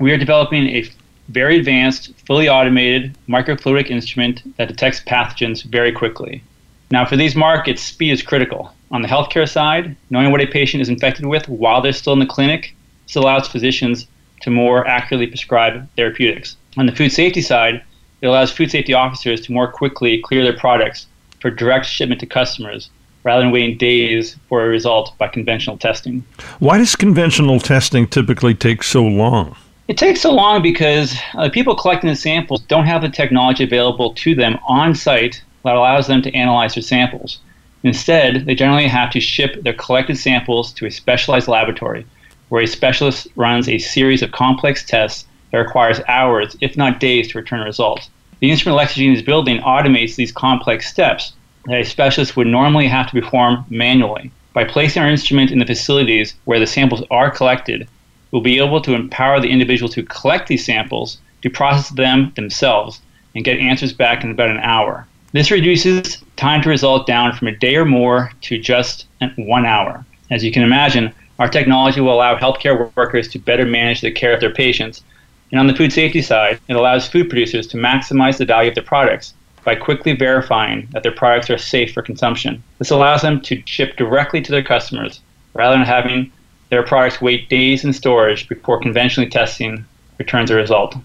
Speaker 6: We are developing a very advanced, fully automated microfluidic instrument that detects pathogens very quickly. Now, for these markets, speed is critical. On the healthcare side, knowing what a patient is infected with while they're still in the clinic still allows physicians to more accurately prescribe therapeutics. On the food safety side, it allows food safety officers to more quickly clear their products for direct shipment to customers rather than waiting days for a result by conventional testing.
Speaker 2: Why does conventional testing typically take so long?
Speaker 6: It takes so long because uh, people collecting the samples don't have the technology available to them on site that allows them to analyze their samples. Instead, they generally have to ship their collected samples to a specialized laboratory where a specialist runs a series of complex tests that requires hours, if not days, to return a result. The instrument Lexagene is building automates these complex steps that a specialist would normally have to perform manually. By placing our instrument in the facilities where the samples are collected, we'll be able to empower the individuals who collect these samples to process them themselves and get answers back in about an hour. This reduces time to result down from a day or more to just one hour. As you can imagine, our technology will allow healthcare workers to better manage the care of their patients. And on the food safety side, it allows food producers to maximize the value of their products by quickly verifying that their products are safe for consumption. This allows them to ship directly to their customers rather than having their products wait days in storage before conventionally testing returns a result.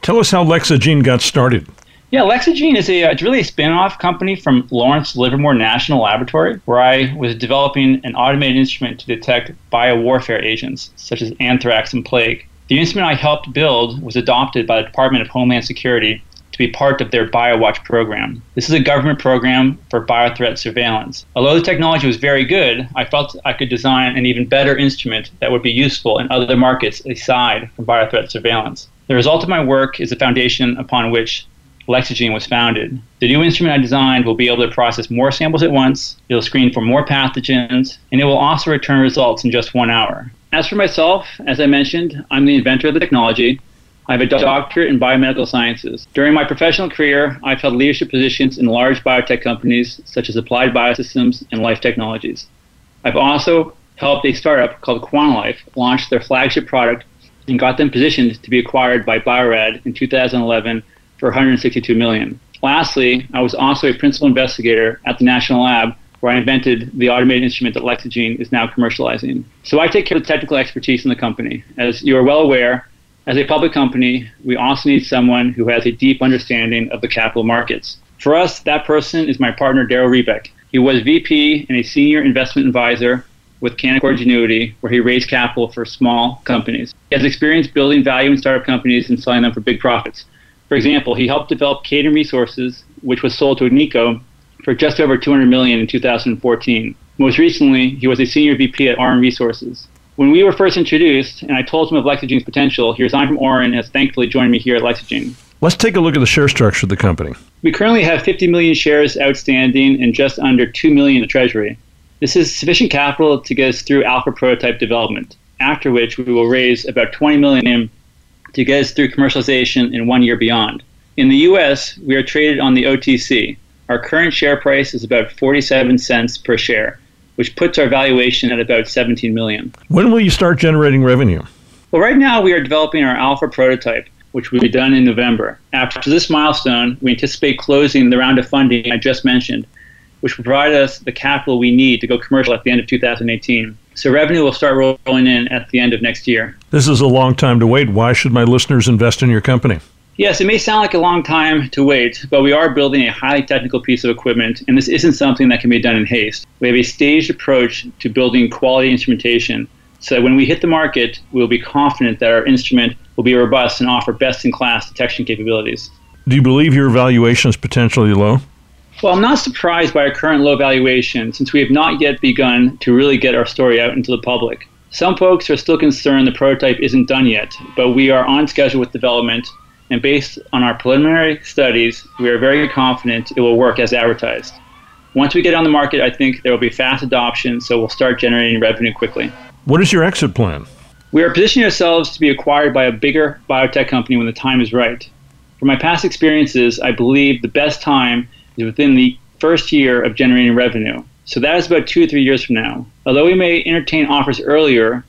Speaker 2: Tell us how Lexagene got started.
Speaker 6: Yeah, Lexagene is a uh, it's really a spin-off company from Lawrence Livermore National Laboratory, where I was developing an automated instrument to detect biowarfare agents such as anthrax and plague. The instrument I helped build was adopted by the Department of Homeland Security be part of their BioWatch program. This is a government program for biothreat surveillance. Although the technology was very good, I felt I could design an even better instrument that would be useful in other markets aside from biothreat surveillance. The result of my work is the foundation upon which Lexagene was founded. The new instrument I designed will be able to process more samples at once, it'll screen for more pathogens, and it will also return results in just one hour. As for myself, as I mentioned, I'm the inventor of the technology. I have a doctorate in biomedical sciences. During my professional career, I've held leadership positions in large biotech companies such as Applied Biosystems and Life Technologies. I've also helped a startup called QuantaLife launch their flagship product and got them positioned to be acquired by Bio-Rad in 2011 for 162 million. Lastly, I was also a principal investigator at the National Lab where I invented the automated instrument that Lexagene is now commercializing. So I take care of the technical expertise in the company. As you are well aware, as a public company, we also need someone who has a deep understanding of the capital markets. For us, that person is my partner, Daryl Rebeck. He was VP and a senior investment advisor with Canaccord Genuity, where he raised capital for small companies. He has experience building value in startup companies and selling them for big profits. For example, he helped develop Cayden Resources, which was sold to Agnico for just over 200 million in 2014. Most recently, he was a senior VP at Auryn Resources. When we were first introduced, and I told him of Lexagene's potential, he resigned from Auryn and has thankfully joined me here at Lexagene.
Speaker 2: Let's take a look at the share structure of the company.
Speaker 6: We currently have 50 million shares outstanding and just under 2 million in the treasury. This is sufficient capital to get us through alpha prototype development, after which we will raise about 20 million to get us through commercialization in one year beyond. In the US, we are traded on the OTC, our current share price is about 47 cents per share, which puts our valuation at about 17 million.
Speaker 2: When will you start generating revenue?
Speaker 6: Well, right now we are developing our alpha prototype, which will be done in November. After this milestone, we anticipate closing the round of funding I just mentioned, which will provide us the capital we need to go commercial at the end of 2018. So revenue will start rolling in at the end of next year.
Speaker 2: This is a long time to wait. Why should my listeners invest in your company?
Speaker 6: Yes, it may sound like a long time to wait, but we are building a highly technical piece of equipment, and this isn't something that can be done in haste. We have a staged approach to building quality instrumentation so that when we hit the market, we'll be confident that our instrument will be robust and offer best in class detection capabilities.
Speaker 2: Do you believe your valuation is potentially low?
Speaker 6: Well, I'm not surprised by our current low valuation since we have not yet begun to really get our story out into the public. Some folks are still concerned the prototype isn't done yet, but we are on schedule with development and based on our preliminary studies, we are very confident it will work as advertised. Once we get on the market, I think there will be fast adoption, so we'll start generating revenue quickly.
Speaker 2: What is your exit plan?
Speaker 6: We are positioning ourselves to be acquired by a bigger biotech company when the time is right. From my past experiences, I believe the best time is within the first year of generating revenue. So that is about two or three years from now. Although we may entertain offers earlier,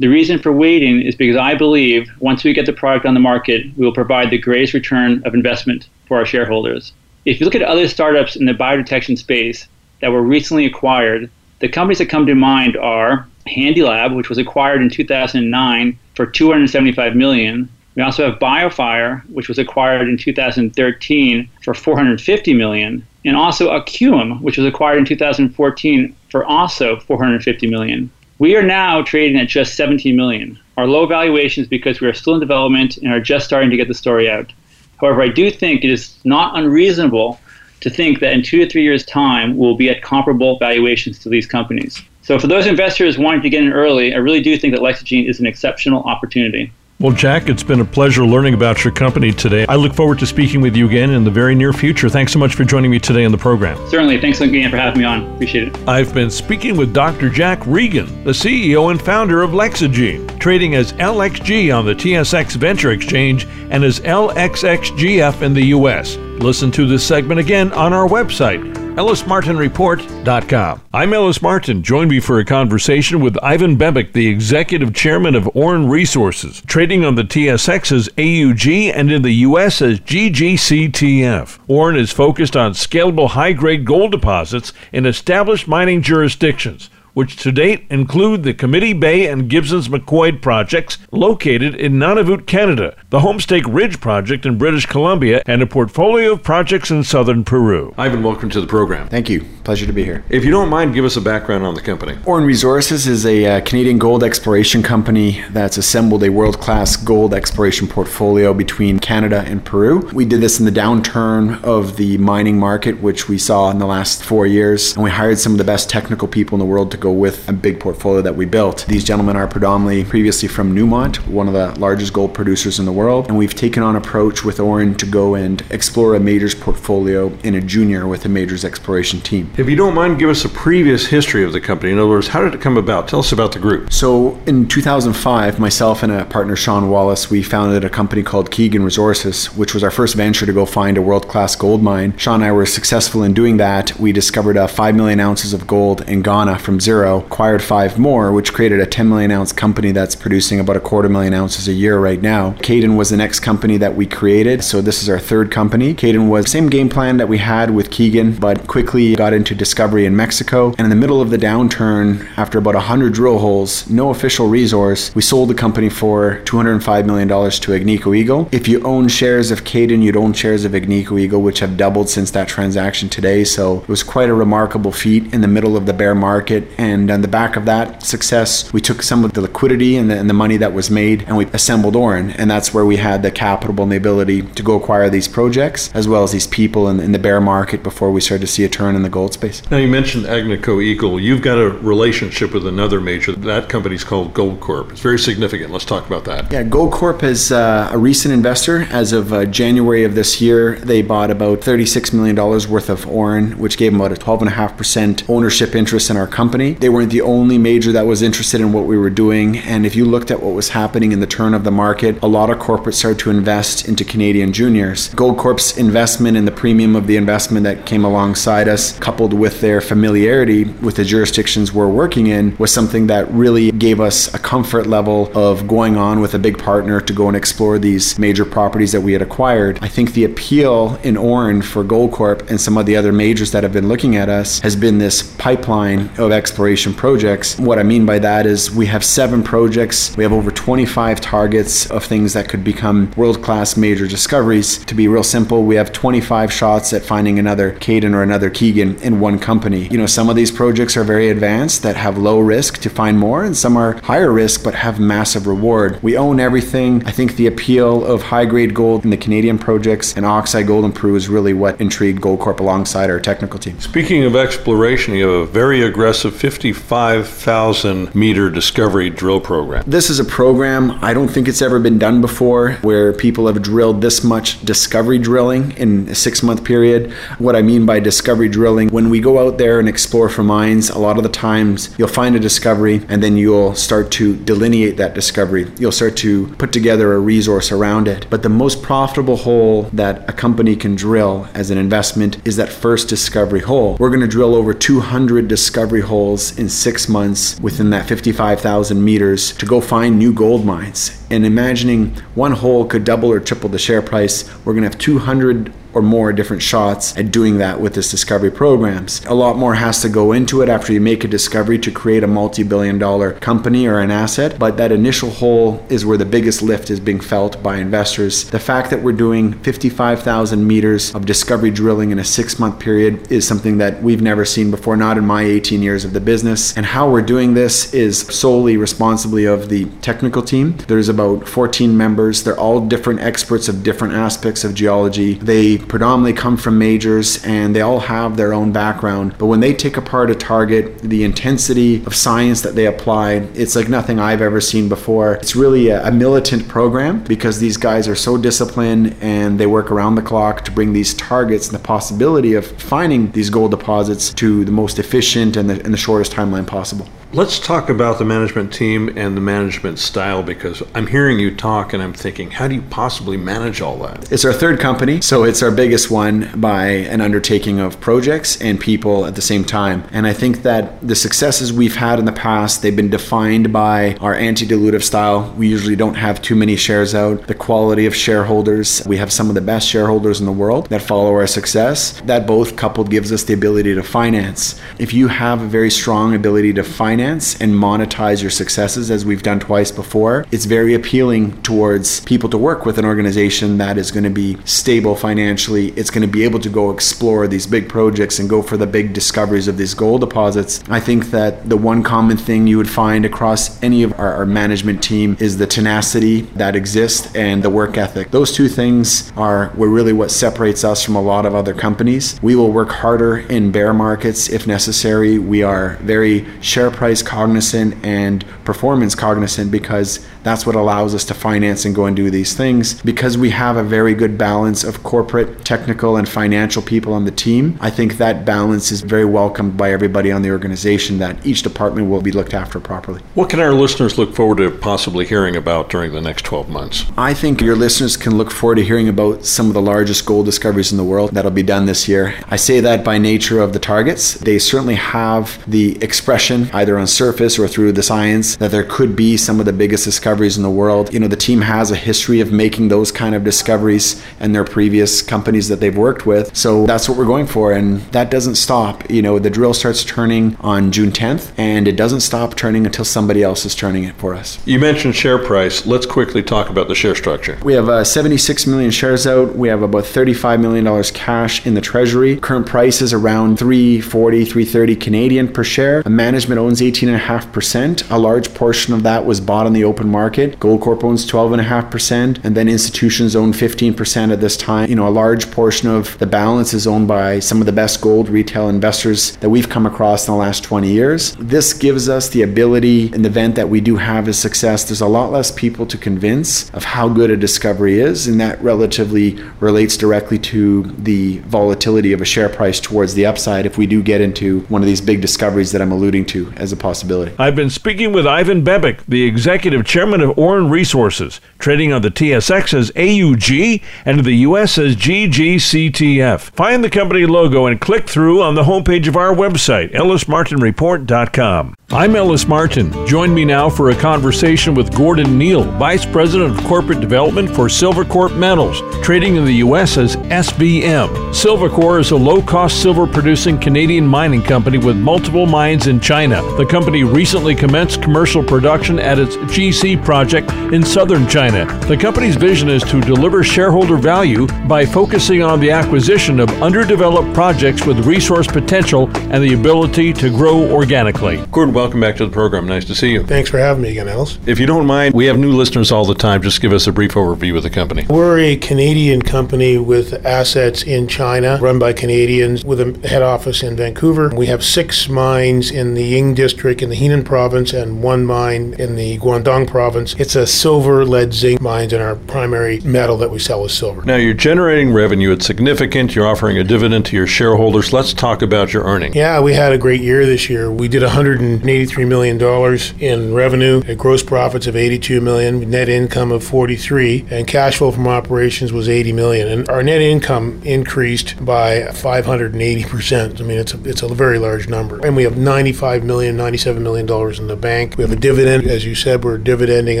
Speaker 6: the reason for waiting is because I believe once we get the product on the market, we will provide the greatest return of investment for our shareholders. If you look at other startups in the biodetection space that were recently acquired, the companies that come to mind are HandyLab, which was acquired in 2009 for 275 million. We also have BioFire, which was acquired in 2013 for 450 million, and also IQuum, which was acquired in 2014 for also 450 million. We are now trading at just 17 million. Our low valuation is because we are still in development and are just starting to get the story out. However, I do think it is not unreasonable to think that in two to three years' time, we'll be at comparable valuations to these companies. So, for those investors wanting to get in early, I really do think that Lexagene is an exceptional opportunity.
Speaker 2: Well, Jack, it's been a pleasure learning about your company today. I look forward to speaking with you again in the very near future. Thanks so much for joining me today on the program.
Speaker 6: Certainly. Thanks again for having me on. Appreciate it.
Speaker 2: I've been speaking with Dr. Jack Regan, the CEO and founder of Lexagene, trading as LXG on the TSX Venture Exchange and as LXXGF in the U.S. Listen to this segment again on our website, ellismartinreport.com. I'm Ellis Martin. Join me for a conversation with Ivan Bebek, the executive chairman of Auryn Resources, trading on the TSX as AUG and in the U.S. as GGCTF. Auryn is focused on scalable high grade gold deposits in established mining jurisdictions which to date include the Committee Bay and Gibsons MacQuoid projects located in Nunavut, Canada, the Homestake Ridge project in British Columbia, and a portfolio of projects in southern Peru. Ivan, welcome to the program.
Speaker 7: Thank you. Pleasure to be here.
Speaker 2: If you don't mind, give us a background on the company.
Speaker 7: Auryn Resources is a uh, Canadian gold exploration company that's assembled a world class gold exploration portfolio between Canada and Peru. We did this in the downturn of the mining market, which we saw in the last four years, and we hired some of the best technical people in the world to go go with a big portfolio that we built. These gentlemen are predominantly previously from Newmont, one of the largest gold producers in the world, and we've taken on approach with Auryn to go and explore a majors portfolio in a junior with a majors exploration team.
Speaker 2: If you don't mind, give us a previous history of the company. In other words, how did it come about? Tell us about the group.
Speaker 7: So in 2005, myself and a partner, Shawn Wallace, we founded a company called Keegan Resources, which was our first venture to go find a world-class gold mine. Shawn and I were successful in doing that. We discovered uh, 5 million ounces of gold in Ghana from zero, acquired five more, which created a 10 million ounce company that's producing about a quarter million ounces a year right now. Cayden was the next company that we created. So this is our third company. Cayden was the same game plan that we had with Keegan, but quickly got into discovery in Mexico. And in the middle of the downturn, after about 100 drill holes, no official resource, we sold the company for $205 million to Agnico Eagle. If you own shares of Cayden, you'd own shares of Agnico Eagle, which have doubled since that transaction today. So it was quite a remarkable feat in the middle of the bear market. And on the back of that success, we took some of the liquidity and the, and the money that was made and we assembled Auryn. And that's where we had the capital and the ability to go acquire these projects as well as these people in, in the bear market before we started to see a turn in the gold space.
Speaker 2: Now, you mentioned Agnico Eagle. You've got a relationship with another major. That company's called Goldcorp. It's very significant. Let's talk about that.
Speaker 7: Yeah, Goldcorp is uh, a recent investor. As of uh, January of this year, they bought about $36 million worth of Auryn, which gave them about a 12.5% ownership interest in our company. They weren't the only major that was interested in what we were doing. And if you looked at what was happening in the turn of the market, a lot of corporates started to invest into Canadian juniors. Goldcorp's investment and the premium of the investment that came alongside us, coupled with their familiarity with the jurisdictions we're working in, was something that really gave us a comfort level of going on with a big partner to go and explore these major properties that we had acquired. I think the appeal in Auryn for Goldcorp and some of the other majors that have been looking at us has been this pipeline of exploration projects. What I mean by that is we have seven projects, we have over 25 targets of things that could become world class major discoveries. To be real simple, we have 25 shots at finding another Cayden or another Keegan in one company. You know, some of these projects are very advanced that have low risk to find more, and some are higher risk but have massive reward. We own everything. I think the appeal of high grade gold in the Canadian projects and oxide gold in Peru is really what intrigued Goldcorp alongside our technical team.
Speaker 2: Speaking of exploration, you have a very aggressive 55,000 meter discovery drill program.
Speaker 7: This is a program I don't think it's ever been done before where people have drilled this much discovery drilling in a six month period. What I mean by discovery drilling, when we go out there and explore for mines, a lot of the times you'll find a discovery and then you'll start to delineate that discovery. You'll start to put together a resource around it. But the most profitable hole that a company can drill as an investment is that first discovery hole. We're going to drill over 200 discovery holes in six months within that 55,000 meters to go find new gold mines. And imagining one hole could double or triple the share price, we're going to have 200 or more different shots at doing that with this discovery programs. A lot more has to go into it after you make a discovery to create a multi-billion dollar company or an asset, but that initial hole is where the biggest lift is being felt by investors. The fact that we're doing 55,000 meters of discovery drilling in a 6-month period is something that we've never seen before, not in my 18 years of the business. And how we're doing this is solely responsibly of the technical team. There's about 14 members. They're all different experts of different aspects of geology. They predominantly come from majors and they all have their own background. But when they take apart a target, the intensity of science that they apply, it's like nothing I've ever seen before. It's really a, a militant program because these guys are so disciplined and they work around the clock to bring these targets and the possibility of finding these gold deposits to the most efficient and the, and the shortest timeline possible.
Speaker 2: Let's talk about the management team and the management style because I'm hearing you talk and I'm thinking, how do you possibly manage all that?
Speaker 7: It's our third company, so it's our biggest one by an undertaking of projects and people at the same time. And I think that the successes we've had in the past, they've been defined by our anti-dilutive style. We usually don't have too many shares out. The quality of shareholders, we have some of the best shareholders in the world that follow our success. That both coupled gives us the ability to finance. If you have a very strong ability to finance and monetize your successes as we've done twice before, it's very appealing towards people to work with an organization that is going to be stable financially. It's going to be able to go explore these big projects and go for the big discoveries of these gold deposits. I think that the one common thing you would find across any of our, our management team is the tenacity that exists and the work ethic. Those two things are were really what separates us from a lot of other companies. We will work harder in bear markets if necessary. We are very share price cognizant and performance cognizant because That's what allows us to finance and go and do these things. Because we have a very good balance of corporate, technical, and financial people on the team, I think that balance is very welcomed by everybody on the organization that each department will be looked after properly.
Speaker 2: What can our listeners look forward to possibly hearing about during the next 12 months?
Speaker 7: I think your listeners can look forward to hearing about some of the largest gold discoveries in the world that'll be done this year. I say that by nature of the targets. They certainly have the expression, either on surface or through the science, that there could be some of the biggest discoveries in the world. You know, the team has a history of making those kind of discoveries in their previous companies that they've worked with. So that's what we're going for. And that doesn't stop. You know, the drill starts turning on June 10th, and it doesn't stop turning until somebody else is turning it for us.
Speaker 2: You mentioned share price. Let's quickly talk about the share structure.
Speaker 7: We have uh, 76 million shares out. We have about 35 million dollars cash in the treasury. Current price is around 340, 330 Canadian per share. Management owns 18.5%. A large portion of that was bought on the open market. Goldcorp owns 12.5%, and then institutions own 15% at this time. You know, a large portion of the balance is owned by some of the best gold retail investors that we've come across in the last 20 years. This gives us the ability, in the event that we do have a success, there's a lot less people to convince of how good a discovery is, and that relatively relates directly to the volatility of a share price towards the upside if we do get into one of these big discoveries that I'm alluding to as a possibility.
Speaker 2: I've been speaking with Ivan Bebek, the executive chairman of Auryn Resources, trading on the TSX as AUG and in the US as GGCTF. Find the company logo and click through on the homepage of our website, ellismartinreport.com. I'm Ellis Martin. Join me now for a conversation with Gordon Neal, Vice President of Corporate Development for Silvercorp Metals, trading in the U.S. as SBM. Silvercorp is a low cost silver producing Canadian mining company with multiple mines in China. The company recently commenced commercial production at its GC project in southern China. The company's vision is to deliver shareholder value by focusing on the acquisition of underdeveloped projects with resource potential and the ability to grow organically. Gordon, welcome back to the program. Nice to see you.
Speaker 8: Thanks for having me again, Ellis.
Speaker 2: If you don't mind, we have new listeners all the time. Just give us a brief overview of the company.
Speaker 8: We're a Canadian company with assets in China, run by Canadians, with a head office in Vancouver. We have six mines in the Ying district in the Henan province and one mine in the Guangdong province. It's a silver, lead, zinc mines, and our primary metal that we sell is silver.
Speaker 2: Now, you're generating revenue. It's significant. You're offering a dividend to your shareholders. Let's talk about your earnings.
Speaker 8: Yeah, we had a great year this year. We did 183 million dollars in revenue, a gross profits of 82 million, net income of 43, and cash flow from operations was 80 million. And our net income increased by 580 percent. I mean, it's a, it's a very large number. And we have 95 million, 97 million dollars in the bank. We have a dividend, as you said, we're dividending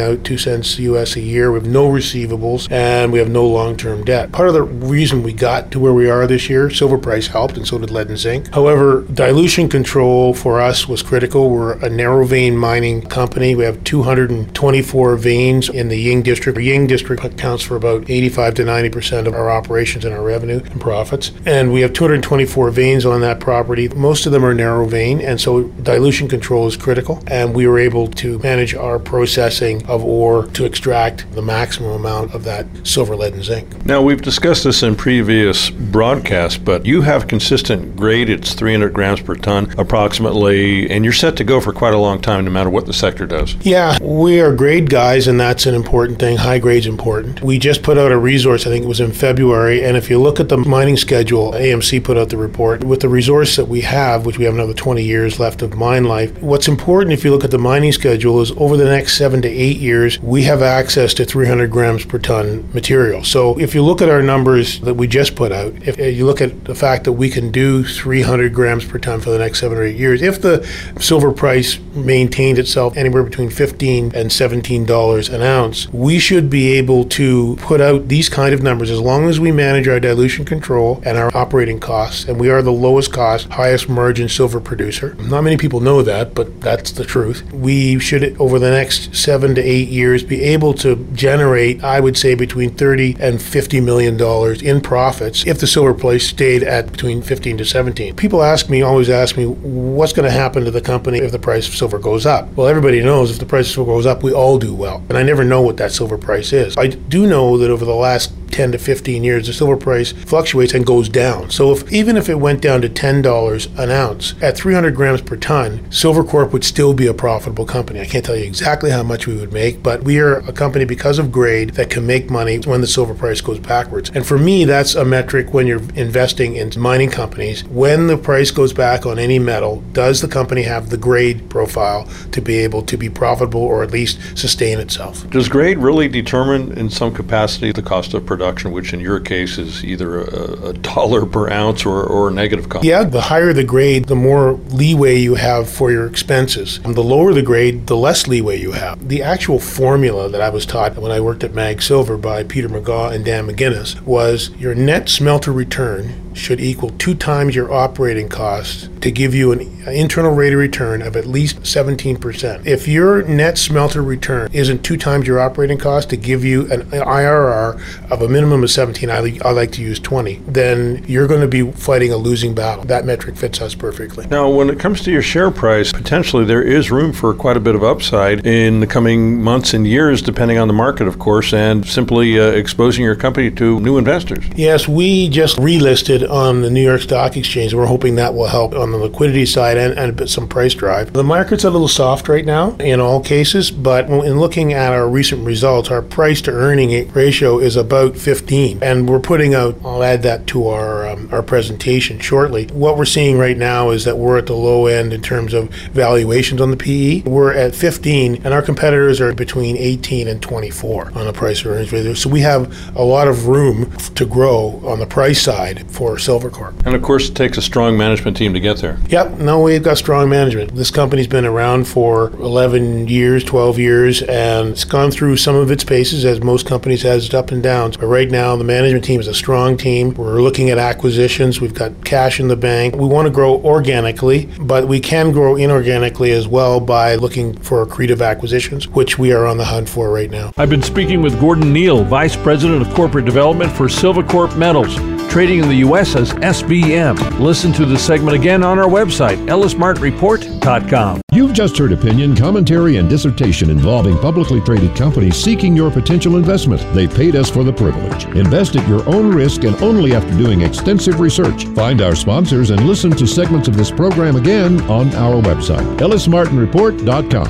Speaker 8: out two cents US a year. We have no receivables, and we have no long-term debt. Part of the reason we got to where we are this year, silver price helped, and so did lead and zinc. However, dilution control for us was critical. We're a narrow vein mining company. We have 224 veins in the Ying district. The Ying district accounts for about 85 to 90 percent of our operations and our revenue and profits. And we have 224 veins on that property. Most of them are narrow vein, and so dilution control is critical. And we were able to manage our processing of ore to extract the maximum amount of that silver, lead, and zinc.
Speaker 2: Now, we've discussed this in previous broadcasts, but you have consistent grade. It's 300 grams per ton approximately, and you're set to go for quite a long time no matter what the sector does.
Speaker 8: Yeah, we are grade guys, and that's an important thing. High grade's important. We just put out a resource, I think it was in February, and if you look at the mining schedule, AMC put out the report, with the resource that we have, which we have another 20 years left of mine life, what's important if you look at the mining schedule is over the next seven to eight years, we have access to 300 grams per ton material. So if you look at our numbers that we just put out, if you look at the fact that we can do 300 grams per ton for the next seven or eight years, if the silver price maintained itself anywhere between 15 and 17 dollars an ounce, we should be able to put out these kind of numbers as long as we manage our dilution control and our operating costs. And we are the lowest cost, highest margin silver producer. Not many people know that, but that's the truth. We should, over the next seven to eight years, be able to generate, I would say, between 30 and 50 million dollars in profits if the silver price stayed at between 15 to 17. People ask me, always ask me, what's going to happen to the company if the price of silver goes up? Well, everybody knows if the price of silver goes up, we all do well. And I never know what that silver price is. I do know that over the last 10 to 15 years, the silver price fluctuates and goes down. So if even if it went down to $10 an ounce at 300 grams per ton, Silvercorp would still be a profitable company. I can't tell you exactly how much we would make, but we are a company because of grade that can make money when the silver price goes backwards. And for me, that's a metric when you're investing in mining companies. When the price goes back on any metal, does the company have the grade profile to be able to be profitable or at least sustain itself?
Speaker 2: Does grade really determine in some capacity the cost of production, which in your case is either a, a dollar per ounce or, or a negative cost?
Speaker 8: Yeah, the higher the grade, the more leeway you have for your expenses. And the lower the grade, the less leeway you have. The actual formula that I was taught when I worked at Mag Silver by Peter Megaw and Dan MacInnis was your net smelter return should equal two times your operating costs to give you an internal rate of return of at least 17%. If your net smelter return isn't two times your operating cost to give you an IRR of a minimum of 17, I, I like to use 20, then you're going to be fighting a losing battle. That metric fits us perfectly.
Speaker 2: Now, when it comes to your share price, potentially there is room for quite a bit of upside in the coming months and years, depending on the market, of course, and simply uh, exposing your company to new investors.
Speaker 8: Yes, we just relisted on the New York Stock Exchange. We're hoping that will help on the liquidity side and, and some price drive. The market's a little soft right now in all cases, but in looking at our recent results, our price to earning ratio is about 15, and we're putting out. I'll add that to our um, our presentation shortly. What we're seeing right now is that we're at the low end in terms of valuations on the PE. We're at 15, and our competitors are between 18 and 24 on the price to earnings ratio. So we have a lot of room to grow on the price side for Silvercorp.
Speaker 2: And of course, it takes a strong management team to get there.
Speaker 8: Yep, no, we've got strong management. This company's been around for 11 years, 12 years, and it's gone through some of its paces, as most companies has its up and downs. But right now, the management team is a strong team. We're looking at acquisitions. We've got cash in the bank. We want to grow organically, but we can grow inorganically as well by looking for accretive acquisitions, which we are on the hunt for right now.
Speaker 2: I've been speaking with Gordon Neal, Vice President of Corporate Development for Silvercorp Metals trading in the U.S. as SBM. Listen to the segment again on our website, ellismartinreport.com.
Speaker 1: You've just heard opinion, commentary, and dissertation involving publicly traded companies seeking your potential investment. They paid us for the privilege. Invest at your own risk and only after doing extensive research. Find our sponsors and listen to segments of this program again on our website, ellismartinreport.com.